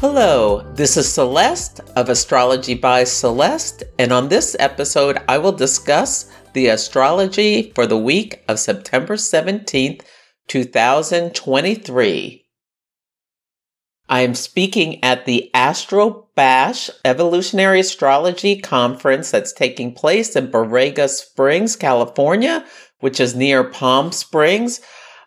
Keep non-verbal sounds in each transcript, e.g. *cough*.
Hello, this is Celeste of Astrology by Celeste, and on this episode, I will discuss the astrology for the week of September 17th, 2023. I am speaking at the Astro Bash Evolutionary Astrology Conference that's taking place in Borrego Springs, California, which is near Palm Springs.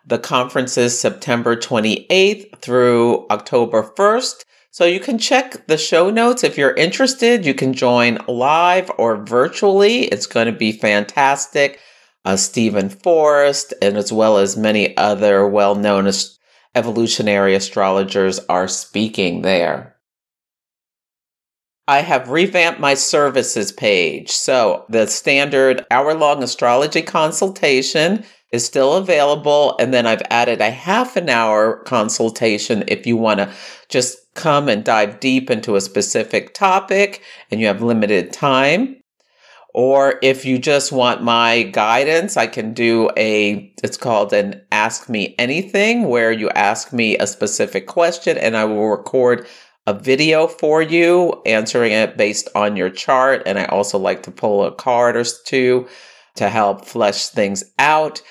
The conference is September 28th through October 1st. So you can check the show notes if you're interested. You can join live or virtually. It's going to be fantastic. Uh, Steven Forrest, and as well as many other well known evolutionary astrologers are speaking there. I have revamped my services page. So the standard hour long astrology consultation is still available. And then I've added a half an hour consultation if you want to just come and dive deep into a specific topic and you have limited time. Or if you just want my guidance, I can do a, it's called an Ask Me Anything, where you ask me a specific question and I will record a video for you answering it based on your chart. And I also like to pull a card or two to help flesh things out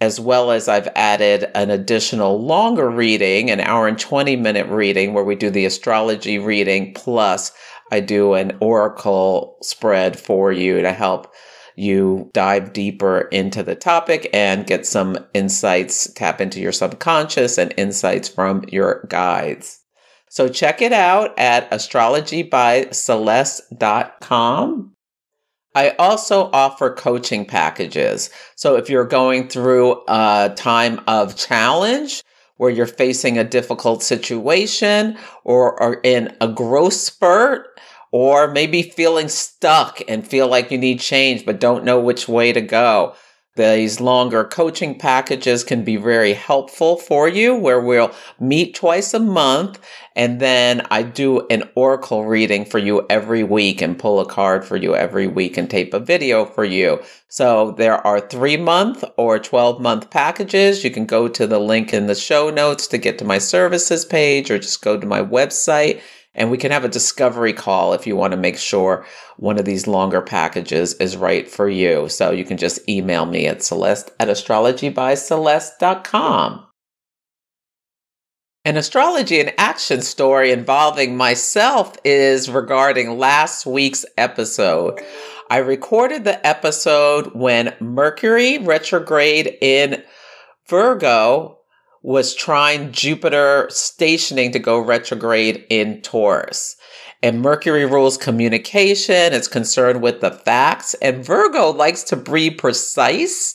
as well as I've added an additional longer reading, an hour and 20 minute reading where we do the astrology reading. Plus I do an oracle spread for you to help you dive deeper into the topic and get some insights, tap into your subconscious and insights from your guides. So check it out at astrologybyceleste.com. I also offer coaching packages. So if you're going through a time of challenge where you're facing a difficult situation or are in a growth spurt, or maybe feeling stuck and feel like you need change but don't know which way to go. These longer coaching packages can be very helpful for you where we'll meet twice a month and then I do an oracle reading for you every week and pull a card for you every week and tape a video for you. So there are three month or 12 month packages. You can go to the link in the show notes to get to my services page or just go to my website and we can have a discovery call if you want to make sure one of these longer packages is right for you. So you can just email me at celeste at astrologybyceleste.com. An astrology and action story involving myself is regarding last week's episode. I recorded the episode when Mercury retrograde in Virgo was trining Jupiter stationing to go retrograde in Taurus. And Mercury rules communication, it's concerned with the facts, and Virgo likes to be precise.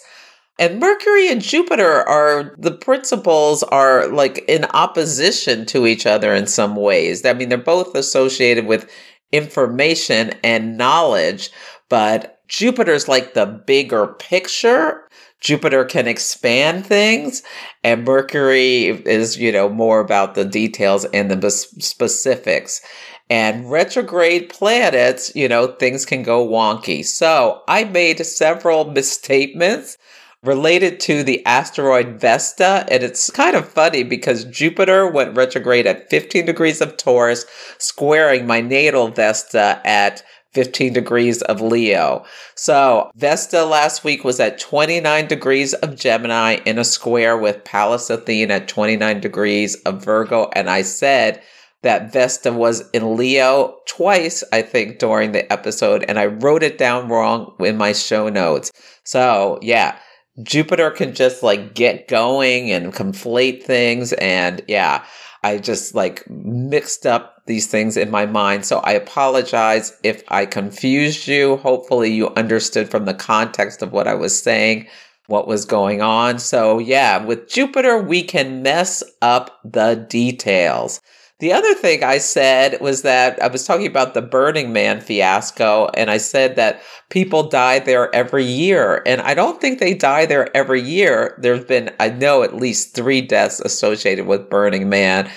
And Mercury and Jupiter are the principles are like in opposition to each other in some ways. I mean, they're both associated with information and knowledge, but Jupiter's like the bigger picture Jupiter can expand things and Mercury is, you know, more about the details and the specifics. And retrograde planets, you know, things can go wonky. So I made several *laughs* misstatements related to the asteroid Vesta. And it's kind of funny because Jupiter went retrograde at 15 degrees of Taurus, squaring my natal Vesta at 15 degrees of Leo. So Vesta last week was at 29 degrees of Gemini in a square with Pallas Athene at 29 degrees of Virgo. And I said that Vesta was in Leo twice, I think, during the episode. And I wrote it down wrong in my show notes. So yeah. Jupiter can just like get going and conflate things. And yeah, I just like mixed up these things in my mind. So I apologize if I confused you. Hopefully, you understood from the context of what I was saying what was going on. So, yeah, with Jupiter, we can mess up the details. The other thing I said was that I was talking about the Burning Man fiasco, and I said that people die there every year. And I don't think they die there every year. There's been, I know, at least three deaths associated with Burning Man,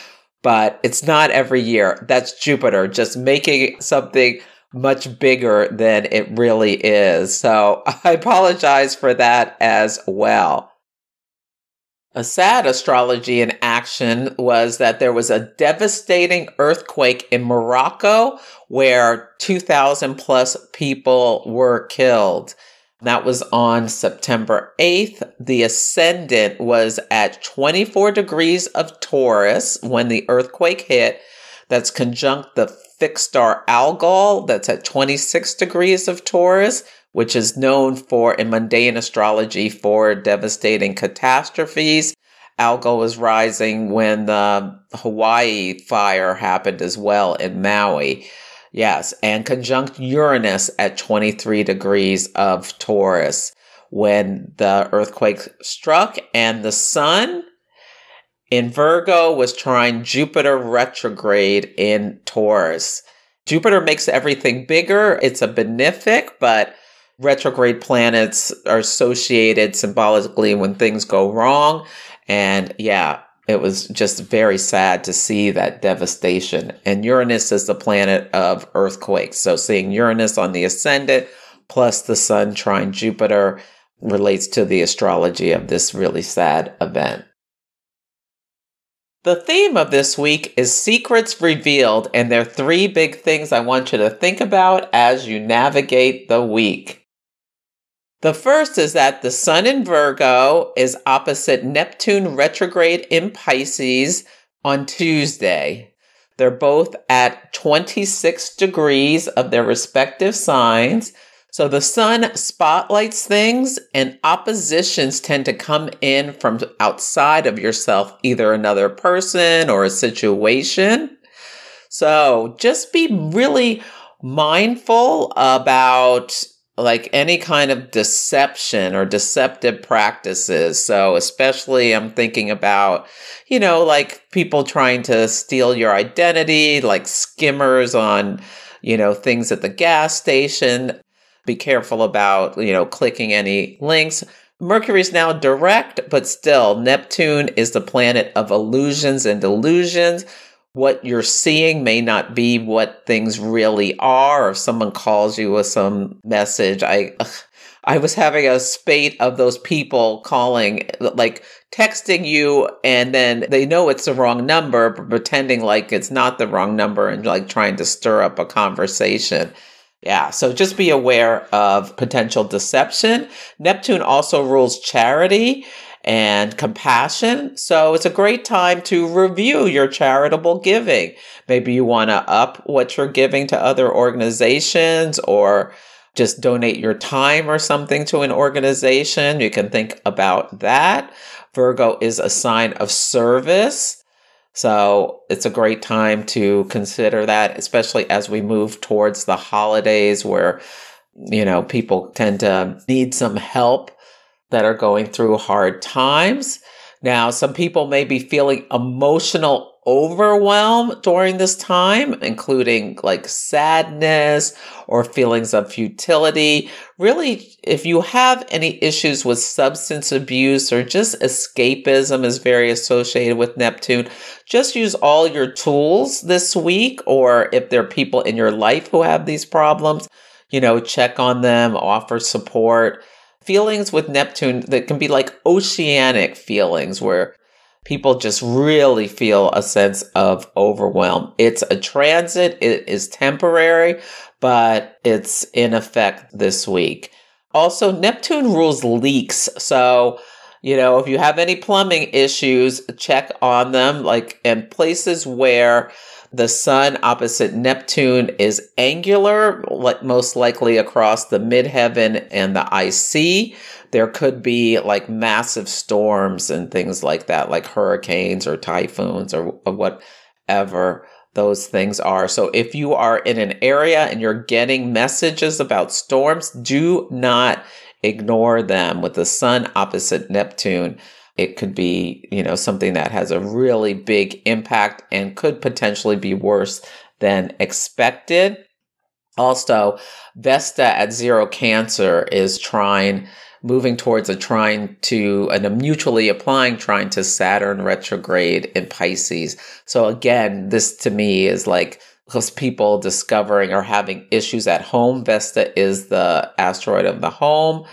but it's not every year. That's Jupiter just making something much bigger than it really is. So *laughs* I apologize for that as well. A sad astrology in action was that there was a devastating earthquake in Morocco where 2,000 plus people were killed. That was on September 8th. The ascendant was at 24 degrees of Taurus when the earthquake hit. That's conjunct the fixed star Algol, that's at 26 degrees of Taurus which is known for in mundane astrology for devastating catastrophes. Algol was rising when the Hawaii fire happened as well in Maui. Yes, and conjunct Uranus at 23 degrees of Taurus when the earthquake struck, and the sun in Virgo was trining Jupiter retrograde in Taurus. Jupiter makes everything bigger. It's a benefic, but retrograde planets are associated symbolically when things go wrong. And yeah, it was just very sad to see that devastation. And Uranus is the planet of earthquakes. So seeing Uranus on the ascendant plus the sun trine Jupiter relates to the astrology of this really sad event. The theme of this week is secrets revealed, and there are three big things I want you to think about as you navigate the week. The first is that the Sun in Virgo is opposite Neptune retrograde in Pisces on Tuesday. They're both at 26 degrees of their respective signs. So the sun spotlights things, and oppositions tend to come in from outside of yourself, either another person or a situation. So just be really mindful about like any kind of deception or deceptive practices. So, especially I'm thinking about, you know, like people trying to steal your identity, like skimmers on, you know, things at the gas station. Be careful about, you know, clicking any links. Mercury is now direct, but still, Neptune is the planet of illusions and delusions what you're seeing may not be what things really are. If someone calls you with some message, I. Ugh, I was having a spate of those people calling, like texting you, and then they know it's the wrong number, but pretending like it's not the wrong number and like trying to stir up a conversation. Yeah, so just be aware of potential deception. Neptune also rules charity and compassion. So it's a great time to review your charitable giving. Maybe you want to up what you're giving to other organizations or just donate your time or something to an organization. You can think about that. Virgo is a sign of service. So it's a great time to consider that, especially as we move towards the holidays where, you know, people tend to need some help that are going through hard times. Now, some people may be feeling emotional overwhelm during this time, including like sadness or feelings of futility. Really, if you have any issues with substance abuse or just escapism is very associated with Neptune, just use all your tools this week. Or if there are people in your life who have these problems, you know, check on them, offer support feelings with Neptune that can be like oceanic feelings where people just really feel a sense of overwhelm. It's a transit, it is temporary, but it's in effect this week. Also, Neptune rules leaks. So, you know, if you have any plumbing issues, check on them, like in places where the sun opposite Neptune is angular, like most likely across the midheaven and the IC. There could be like massive storms and things like that, like hurricanes or typhoons or, or whatever those things are. So if you are in an area and you're getting messages about storms, do not ignore them with the sun opposite Neptune it could be, you know, something that has a really big impact and could potentially be worse than expected. Also, Vesta at Zero Cancer is trying, moving towards a trying to, and a mutually applying trying to Saturn retrograde in Pisces. So again, this to me is like, because people discovering or having issues at home. Vesta is the asteroid of the home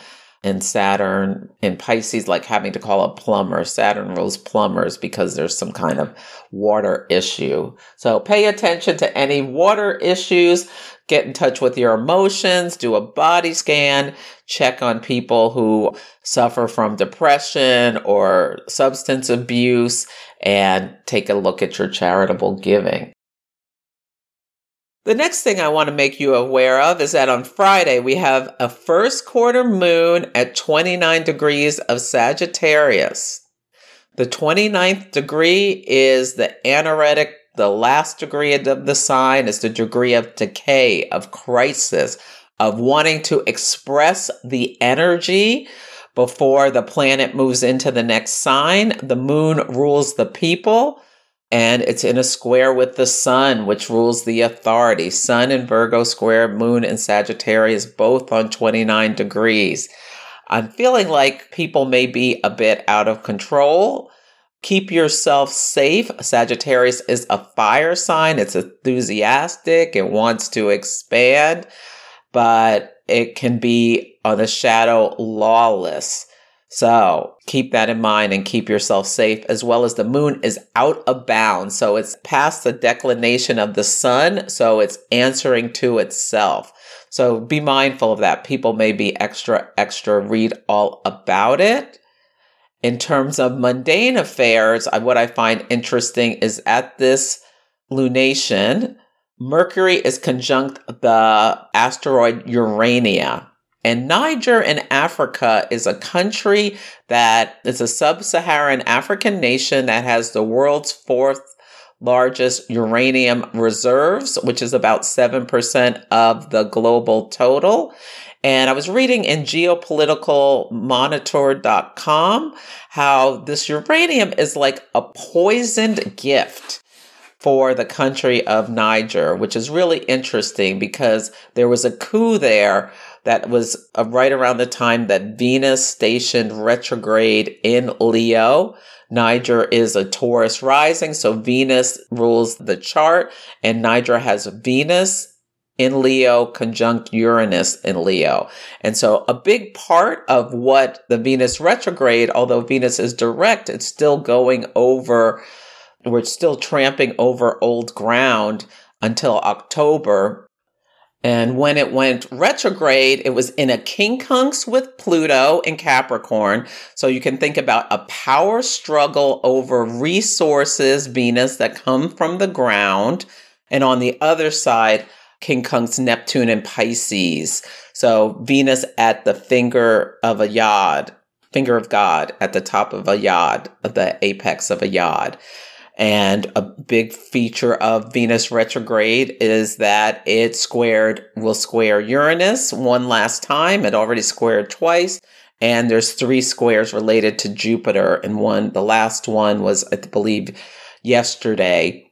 and Saturn in Pisces, like having to call a plumber. Saturn rules plumbers because there's some kind of water issue. So pay attention to any water issues. Get in touch with your emotions, do a body scan, check on people who suffer from depression or substance abuse, and take a look at your charitable giving. The next thing I want to make you aware of is that on Friday we have a first quarter moon at 29 degrees of Sagittarius. The 29th degree is the anaretic, the last degree of the sign is the degree of decay, of crisis, of wanting to express the energy before the planet moves into the next sign. The moon rules the people and it's in a square with the sun, which rules the authority. Sun in Virgo square, moon in Sagittarius, both on 29 degrees. I'm feeling like people may be a bit out of control. Keep yourself safe. Sagittarius is a fire sign. It's enthusiastic. It wants to expand, but it can be on the shadow lawless. So keep that in mind and keep yourself safe, as well as the moon is out of bounds. So it's past the declination of the sun. So it's answering to itself. So be mindful of that. People may be extra, extra, read all about it. In terms of mundane affairs, what I find interesting is at this lunation, Mercury is conjunct the asteroid Urania. And Niger in Africa is a country that is a sub Saharan African nation that has the world's fourth largest uranium reserves, which is about 7% of the global total. And I was reading in geopoliticalmonitor.com how this uranium is like a poisoned gift for the country of Niger, which is really interesting because there was a coup there that was uh, right around the time that Venus stationed retrograde in Leo. Niger is a Taurus rising, so Venus rules the chart, and Niger has Venus in Leo conjunct Uranus in Leo. And so a big part of what the Venus retrograde, although Venus is direct, it's still going over, we're still tramping over old ground until October and when it went retrograde, it was in a King quincunx with Pluto in Capricorn. So you can think about a power struggle over resources, Venus, that come from the ground. And on the other side, King quincunx Neptune and Pisces. So Venus at the finger of a yod, finger of God at the top of a yod, the apex of a yod. And a big feature of Venus retrograde is that it squared, will square Uranus one last time. It already squared twice. And there's three squares related to Jupiter. And one, the last one was, I believe, yesterday.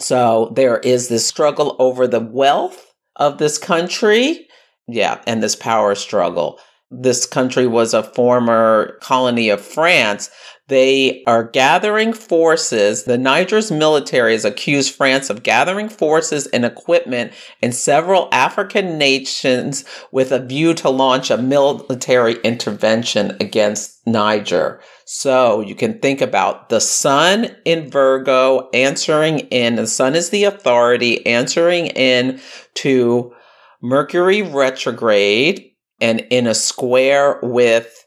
So there is this struggle over the wealth of this country. Yeah. And this power struggle. This country was a former colony of France, they are gathering forces. The Niger's military has accused France of gathering forces and equipment in several African nations with a view to launch a military intervention against Niger. So you can think about the sun in Virgo answering in, the sun is the authority answering in to Mercury retrograde and in a square with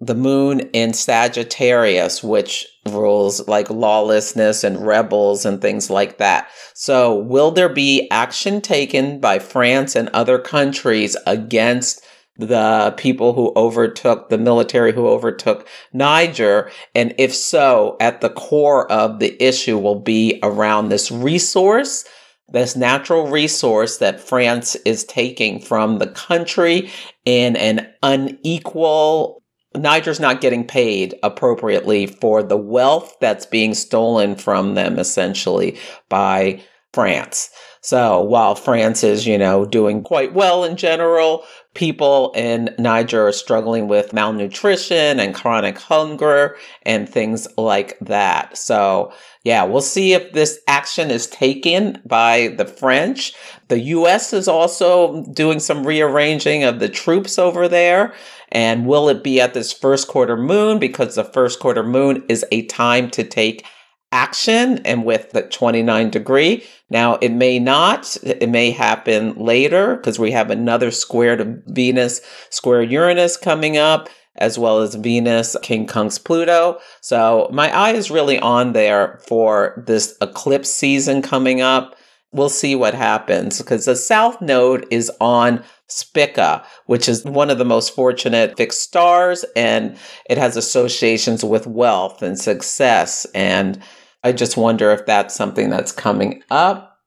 the moon in Sagittarius, which rules like lawlessness and rebels and things like that. So, will there be action taken by France and other countries against the people who overtook the military who overtook Niger? And if so, at the core of the issue will be around this resource this natural resource that France is taking from the country in an unequal Niger's not getting paid appropriately for the wealth that's being stolen from them essentially by France. So while France is, you know, doing quite well in general, people in Niger are struggling with malnutrition and chronic hunger and things like that. So yeah, we'll see if this action is taken by the French. The US is also doing some rearranging of the troops over there. And will it be at this first quarter moon? Because the first quarter moon is a time to take action and with the 29 degree. Now, it may not, it may happen later because we have another square to Venus, square Uranus coming up, as well as Venus, quincunx Pluto. So my eye is really on there for this eclipse season coming up. We'll see what happens because the South Node is on Spica, which is one of the most fortunate fixed stars, and it has associations with wealth and success and I just wonder if that's something that's coming up.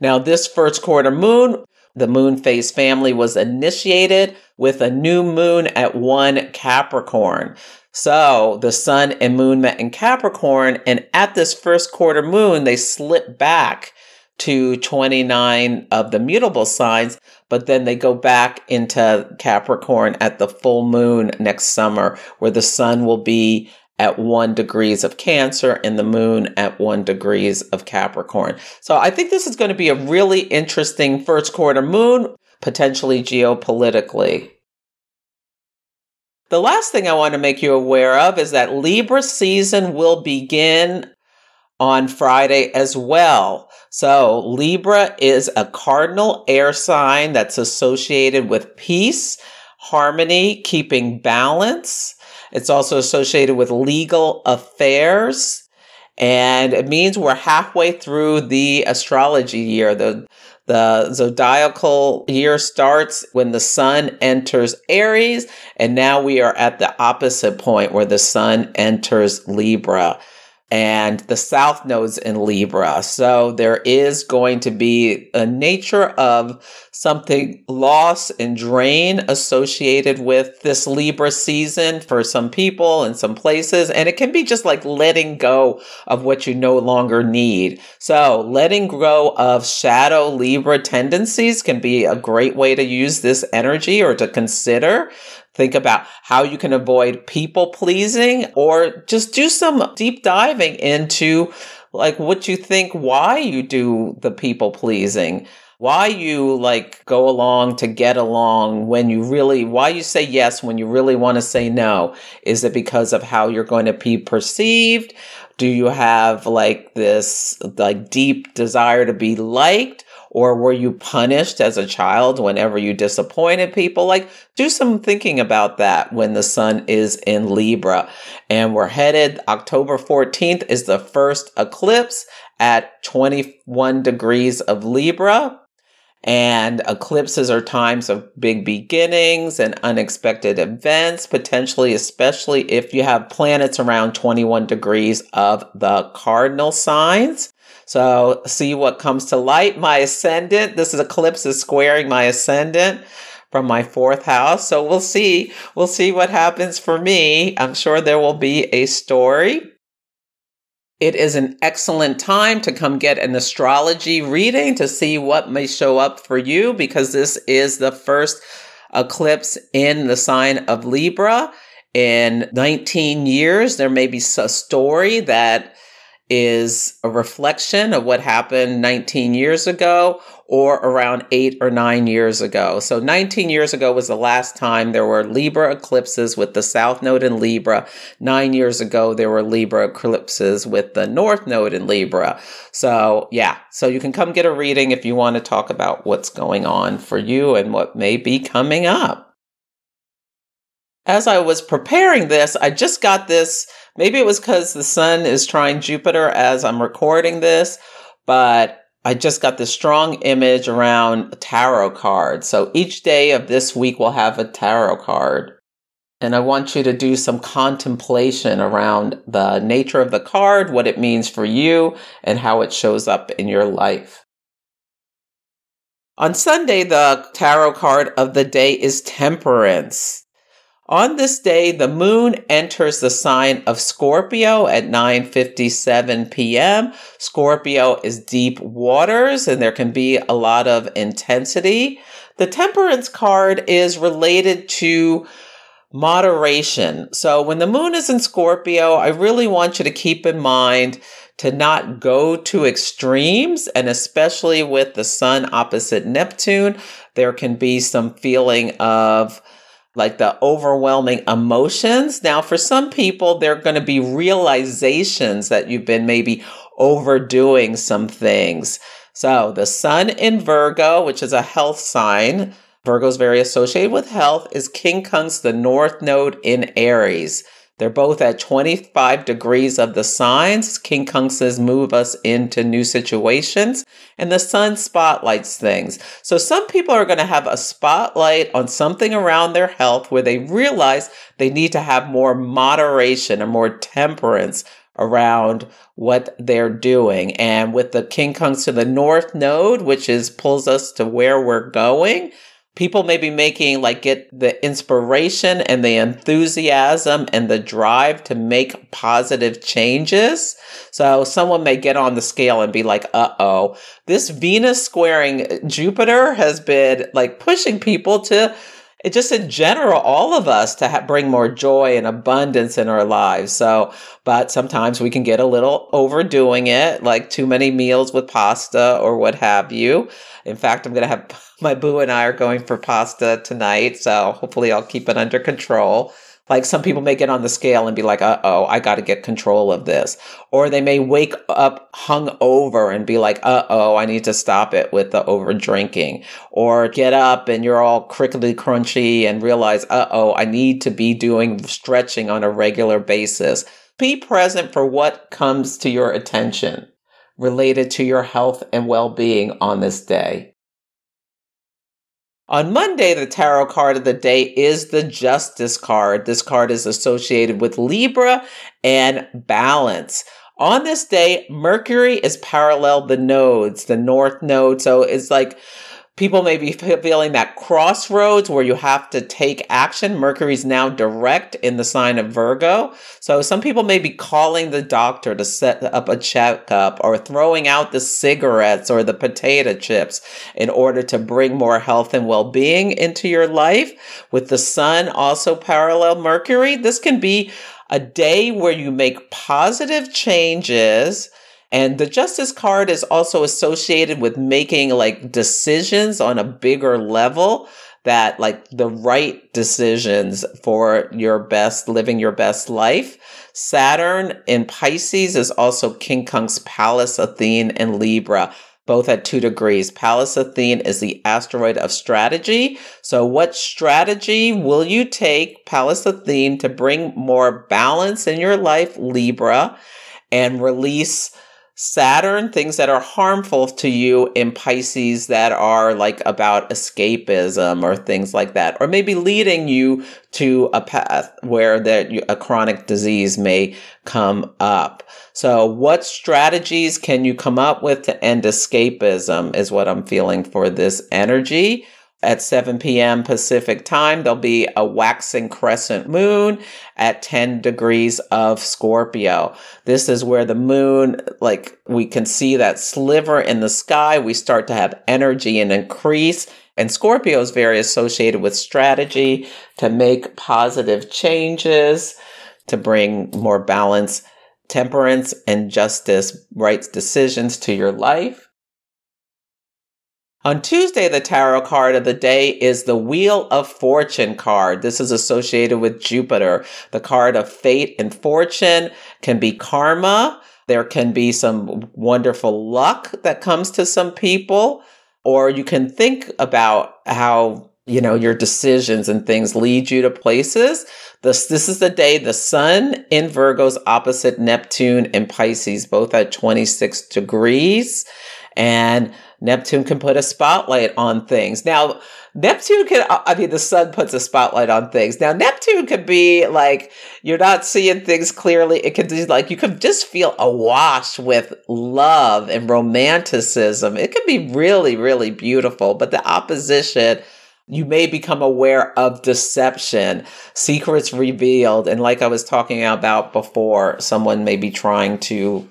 Now, this first quarter moon, the moon phase family was initiated with a new moon at one Capricorn. So the sun and moon met in Capricorn, and at this first quarter moon, they slipped back to 29 of the mutable signs, but then they go back into Capricorn at the full moon next summer, where the sun will be at one degrees of Cancer and the moon at one degrees of Capricorn. So I think this is going to be a really interesting first quarter moon, potentially geopolitically. The last thing I want to make you aware of is that Libra season will begin on Friday as well. So Libra is a cardinal air sign that's associated with peace, harmony, keeping balance, it's also associated with legal affairs. And it means we're halfway through the astrology year. The, the zodiacal year starts when the sun enters Aries, and now we are at the opposite point where the sun enters Libra and the south nodes in Libra. So there is going to be a nature of something loss and drain associated with this Libra season for some people and some places. And it can be just like letting go of what you no longer need. So letting go of shadow Libra tendencies can be a great way to use this energy or to consider. Think about how you can avoid people pleasing or just do some deep diving into like what you think, why you do the people pleasing why you like go along to get along when you really why you say yes when you really want to say no. Is it because of how you're going to be perceived? Do you have like this like deep desire to be liked or were you punished as a child whenever you disappointed people? Like, do some thinking about that when the sun is in Libra. And we're headed, October 14th is the first eclipse at 21 degrees of Libra. And eclipses are times of big beginnings and unexpected events, potentially, especially if you have planets around 21 degrees of the cardinal signs. So see what comes to light. My ascendant, this is eclipse is squaring my ascendant from my fourth house. So we'll see. We'll see what happens for me. I'm sure there will be a story. It is an excellent time to come get an astrology reading to see what may show up for you because this is the first eclipse in the sign of Libra. In 19 years, there may be a story that is a reflection of what happened 19 years ago or around eight or nine years ago. So 19 years ago was the last time there were Libra eclipses with the South Node in Libra. Nine years ago, there were Libra eclipses with the North Node in Libra. So yeah, so you can come get a reading if you want to talk about what's going on for you and what may be coming up as I was preparing this, I just got this. Maybe it was because the sun is trining Jupiter as I'm recording this, but I just got this strong image around a tarot cards. So each day of this week will have a tarot card. And I want you to do some contemplation around the nature of the card, what it means for you, and how it shows up in your life. On Sunday, the tarot card of the day is Temperance. On this day, the moon enters the sign of Scorpio at 9:57 p.m. Scorpio is deep waters and there can be a lot of intensity. The temperance card is related to moderation. So when the moon is in Scorpio, I really want you to keep in mind to not go to extremes. And especially with the sun opposite Neptune, there can be some feeling of like the overwhelming emotions. Now, for some people, there are going to be realizations that you've been maybe overdoing some things. So the sun in Virgo, which is a health sign, Virgo is very associated with health, is quincunx, the north node in Aries. They're both at 25 degrees of the signs. Quincunxes move us into new situations and the sun spotlights things. So some people are going to have a spotlight on something around their health where they realize they need to have more moderation or more temperance around what they're doing. And with the quincunx to the north node, which is pulls us to where we're going, people may be making like get the inspiration and the enthusiasm and the drive to make positive changes. So someone may get on the scale and be like, uh oh, this Venus squaring Jupiter has been like pushing people to it just in general, all of us to ha- bring more joy and abundance in our lives. So, but sometimes we can get a little overdoing it, like too many meals with pasta or what have you. In fact, I'm going to have my boo and I are going for pasta tonight. So hopefully I'll keep it under control. Like some people may get on the scale and be like, uh oh, I got to get control of this. Or they may wake up hung over and be like, uh oh, I need to stop it with the over drinking. Or get up and you're all crickly crunchy and realize, uh oh, I need to be doing stretching on a regular basis. Be present for what comes to your attention related to your health and well being on this day. On Monday, the tarot card of the day is the Justice card. This card is associated with Libra and balance. On this day, Mercury is parallel the nodes, the north node. So it's like people may be feeling that crossroads where you have to take action. Mercury's now direct in the sign of Virgo. So some people may be calling the doctor to set up a checkup or throwing out the cigarettes or the potato chips in order to bring more health and well-being into your life. With the sun also parallel Mercury, this can be a day where you make positive changes and the justice card is also associated with making like decisions on a bigger level that like the right decisions for your best, living your best life. Saturn in Pisces is also quincunx Pallas Athene and Libra both at two degrees. Pallas Athene is the asteroid of strategy. So, what strategy will you take, Pallas Athene, to bring more balance in your life, Libra, and release Saturn, things that are harmful to you in Pisces that are like about escapism or things like that, or maybe leading you to a path where that a chronic disease may come up. So what strategies can you come up with to end escapism is what I'm feeling for this energy at 7 p.m. Pacific time. There'll be a waxing crescent moon at 10 degrees of Scorpio. This is where the moon, like we can see that sliver in the sky. We start to have energy and increase. And Scorpio is very associated with strategy to make positive changes, to bring more balance, temperance, and justice, right decisions to your life. On Tuesday, the tarot card of the day is the Wheel of Fortune card. This is associated with Jupiter. The card of fate and fortune can be karma. There can be some wonderful luck that comes to some people, or you can think about how you know your decisions and things lead you to places this this is the day the sun in virgo's opposite neptune in pisces both at 26 degrees and Neptune can put a spotlight on things. Now, Neptune can, I mean, the sun puts a spotlight on things. Now, Neptune could be like, you're not seeing things clearly. It could be like, you could just feel awash with love and romanticism. It could be really, really beautiful. But the opposition you may become aware of deception, secrets revealed. And like I was talking about before, someone may be trying to,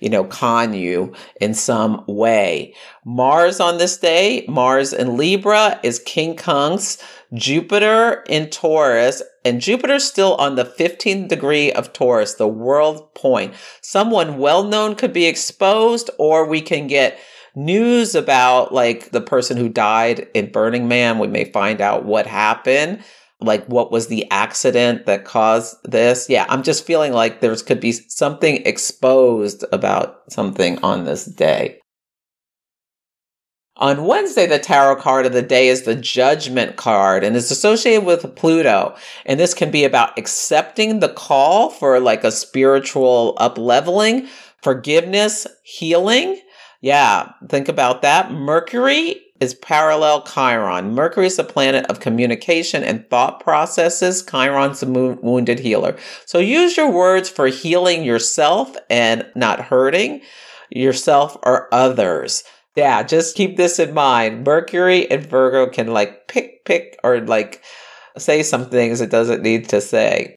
you know, con you in some way. Mars on this day, Mars in Libra is quincunx, Jupiter in Taurus, and Jupiter still on the 15th degree of Taurus, the world point. Someone well known could be exposed, or we can get news about like the person who died in Burning Man. We may find out what happened, like what was the accident that caused this. Yeah, I'm just feeling like there could be something exposed about something on this day. On Wednesday, the tarot card of the day is the judgment card and it's associated with Pluto. And this can be about accepting the call for like a spiritual up leveling, forgiveness, healing. Yeah, think about that. Mercury is parallel Chiron. Mercury is the planet of communication and thought processes. Chiron's the wounded healer. So use your words for healing yourself and not hurting yourself or others. Yeah, just keep this in mind. Mercury and Virgo can like pick, pick, or like say some things it doesn't need to say.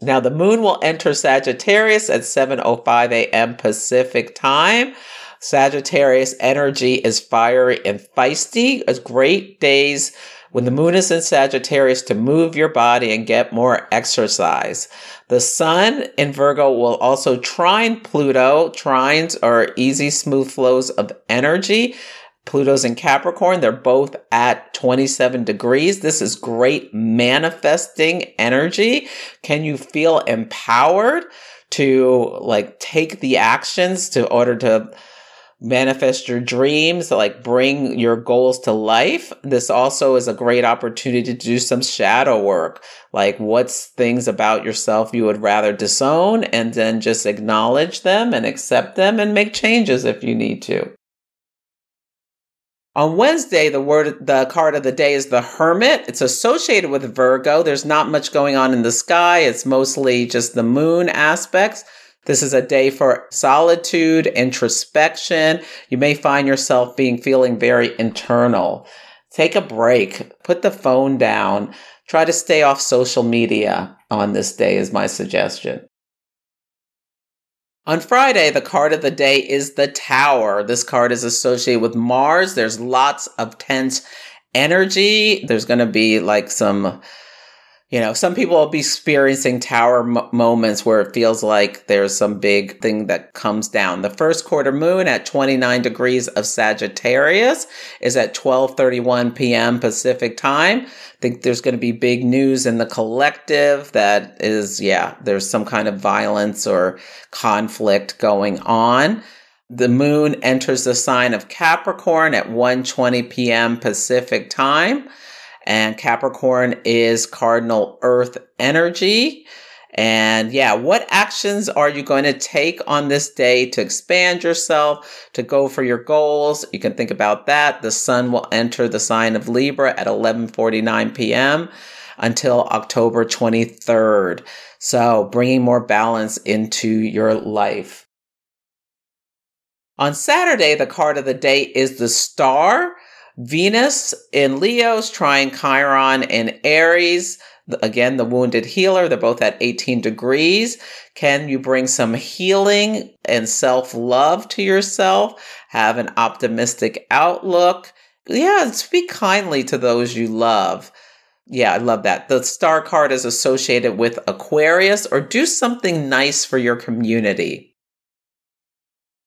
Now the moon will enter Sagittarius at 7:05 a.m. Pacific time. Sagittarius energy is fiery and feisty. It's great days when the moon is in Sagittarius to move your body and get more exercise. The sun in Virgo will also trine Pluto. Trines are easy, smooth flows of energy. Pluto's in Capricorn. They're both at 27 degrees. This is great manifesting energy. Can you feel empowered to like take the actions to order to manifest your dreams, like bring your goals to life. This also is a great opportunity to do some shadow work. Like what's things about yourself you would rather disown and then just acknowledge them and accept them and make changes if you need to. On Wednesday, the word, the card of the day is the Hermit. It's associated with Virgo. There's not much going on in the sky. It's mostly just the moon aspects. This is a day for solitude, introspection. You may find yourself being feeling very internal. Take a break, put the phone down, try to stay off social media on this day, is my suggestion. On Friday, the card of the day is the Tower. This card is associated with Mars. There's lots of tense energy. There's going to be like some you know, some people will be experiencing tower m- moments where it feels like there's some big thing that comes down. The first quarter moon at 29 degrees of Sagittarius is at 12:31 p.m. Pacific time. I think there's going to be big news in the collective that is yeah, there's some kind of violence or conflict going on. The moon enters the sign of Capricorn at 1:20 p.m. Pacific time and Capricorn is cardinal earth energy. And yeah, what actions are you going to take on this day to expand yourself, to go for your goals? You can think about that. The sun will enter the sign of Libra at 11:49 p.m. until October 23rd. So, bringing more balance into your life. On Saturday, the card of the day is the star. Venus in Leo's trine Chiron in Aries. Again, the wounded healer. They're both at 18 degrees. Can you bring some healing and self love to yourself? Have an optimistic outlook. Yeah, speak kindly to those you love. Yeah, I love that. The star card is associated with Aquarius or do something nice for your community.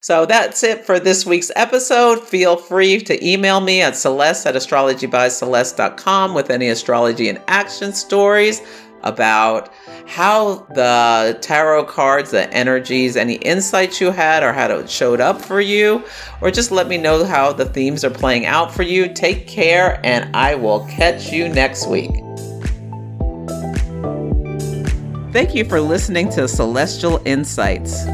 So that's it for this week's episode. Feel free to email me at celeste at astrologybyceleste.com with any astrology and action stories about how the tarot cards, the energies, any insights you had or how it showed up for you, or just let me know how the themes are playing out for you. Take care, and I will catch you next week. Thank you for listening to Celestial Insights.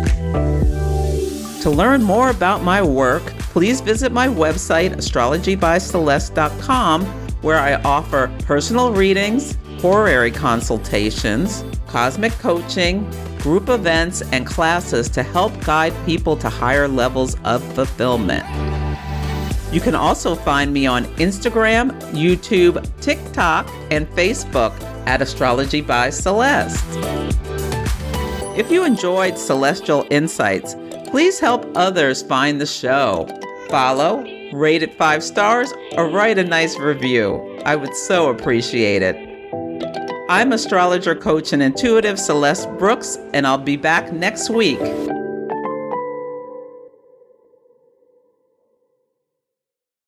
To learn more about my work, please visit my website, astrologybyceleste.com, where I offer personal readings, horary consultations, cosmic coaching, group events, and classes to help guide people to higher levels of fulfillment. You can also find me on Instagram, YouTube, TikTok, and Facebook at Astrology by Celeste. If you enjoyed Celestial Insights, please help others find the show. Follow, rate it five stars, or write a nice review. I would so appreciate it. I'm astrologer, coach, and intuitive Celeste Brooks, and I'll be back next week.